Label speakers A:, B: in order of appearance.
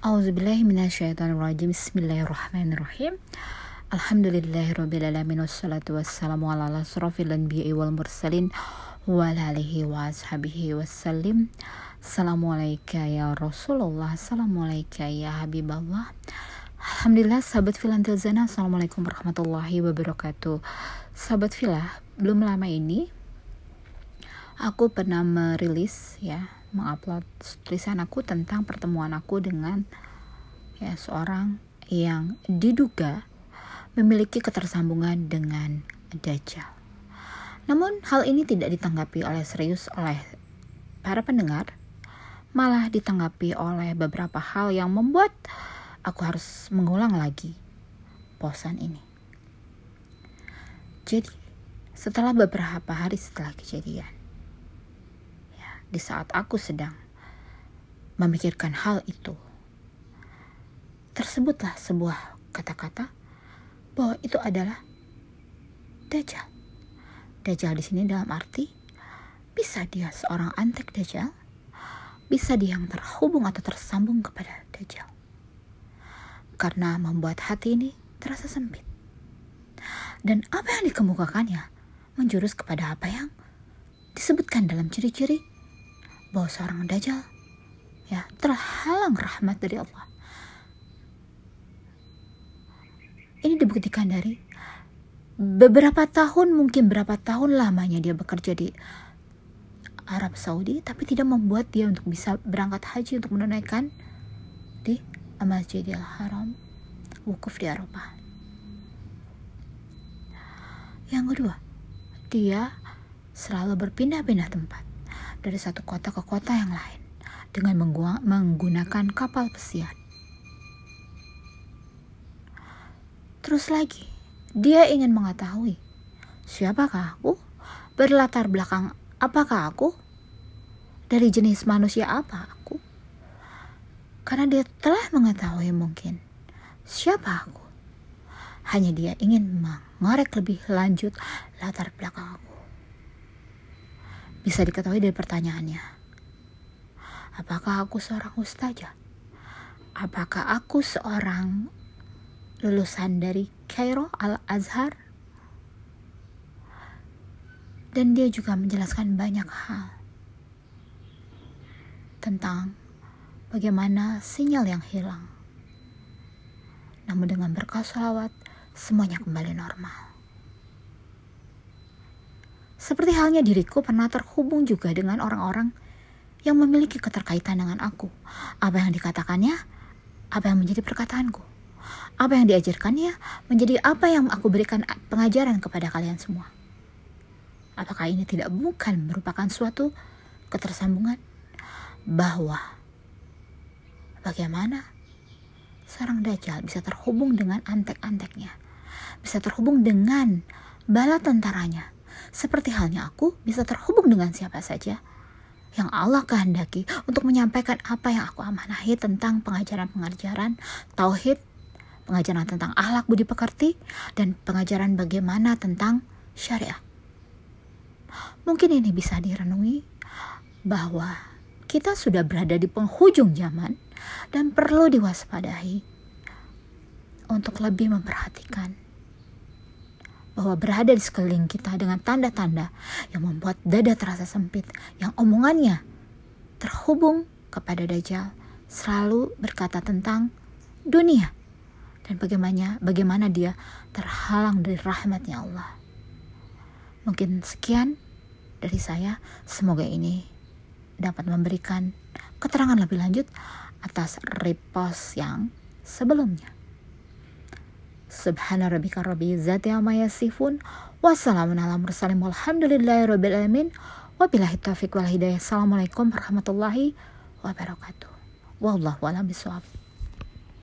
A: Auzubillahiminasyaitonirrajim Bismillahirrahmanirrahim. Alhamdulillahirrabbilalamin Assalamualaikum ya ya Alhamdulillah sahabat zana Assalamualaikum warahmatullahi wabarakatuh. Sahabat filah Belum lama ini Aku pernah merilis ya mengupload tulisan aku tentang pertemuan aku dengan ya seorang yang diduga memiliki ketersambungan dengan Dajjal. Namun hal ini tidak ditanggapi oleh serius oleh para pendengar, malah ditanggapi oleh beberapa hal yang membuat aku harus mengulang lagi posan ini. Jadi, setelah beberapa hari setelah kejadian, di saat aku sedang memikirkan hal itu. Tersebutlah sebuah kata-kata bahwa itu adalah Dajjal. Dajjal di sini dalam arti bisa dia seorang antek Dajjal, bisa dia yang terhubung atau tersambung kepada Dajjal. Karena membuat hati ini terasa sempit. Dan apa yang dikemukakannya menjurus kepada apa yang disebutkan dalam ciri-ciri bahwa seorang dajjal ya terhalang rahmat dari Allah. Ini dibuktikan dari beberapa tahun mungkin berapa tahun lamanya dia bekerja di Arab Saudi tapi tidak membuat dia untuk bisa berangkat haji untuk menunaikan di Masjidil Haram wukuf di Eropa. Yang kedua, dia selalu berpindah-pindah tempat dari satu kota ke kota yang lain dengan menggunakan kapal pesiar. Terus lagi, dia ingin mengetahui siapakah aku, berlatar belakang apakah aku, dari jenis manusia apa aku. Karena dia telah mengetahui mungkin siapa aku. Hanya dia ingin mengorek lebih lanjut latar belakang aku bisa diketahui dari pertanyaannya. Apakah aku seorang ustazah? Apakah aku seorang lulusan dari Cairo Al-Azhar? Dan dia juga menjelaskan banyak hal tentang bagaimana sinyal yang hilang. Namun dengan berkah salawat, semuanya kembali normal. Seperti halnya diriku pernah terhubung juga dengan orang-orang yang memiliki keterkaitan dengan aku. Apa yang dikatakannya, apa yang menjadi perkataanku. Apa yang diajarkannya menjadi apa yang aku berikan pengajaran kepada kalian semua. Apakah ini tidak bukan merupakan suatu ketersambungan bahwa bagaimana seorang dajjal bisa terhubung dengan antek-anteknya, bisa terhubung dengan bala tentaranya, seperti halnya aku bisa terhubung dengan siapa saja yang Allah kehendaki untuk menyampaikan apa yang aku amanahi tentang pengajaran-pengajaran tauhid, pengajaran tentang akhlak budi pekerti, dan pengajaran bagaimana tentang syariah. Mungkin ini bisa direnungi bahwa kita sudah berada di penghujung zaman dan perlu diwaspadai untuk lebih memperhatikan bahwa berada di sekeliling kita dengan tanda-tanda yang membuat dada terasa sempit, yang omongannya terhubung kepada Dajjal, selalu berkata tentang dunia dan bagaimana bagaimana dia terhalang dari rahmatnya Allah. Mungkin sekian dari saya, semoga ini dapat memberikan keterangan lebih lanjut atas repost yang sebelumnya. Subhana rabbika rabbi izzati amma yasifun. Wassalamun ala mursalin walhamdulillahi rabbil alamin. Wabillahi taufiq wal hidayah. Assalamualaikum warahmatullahi wabarakatuh. Wallahu a'lam bishawab.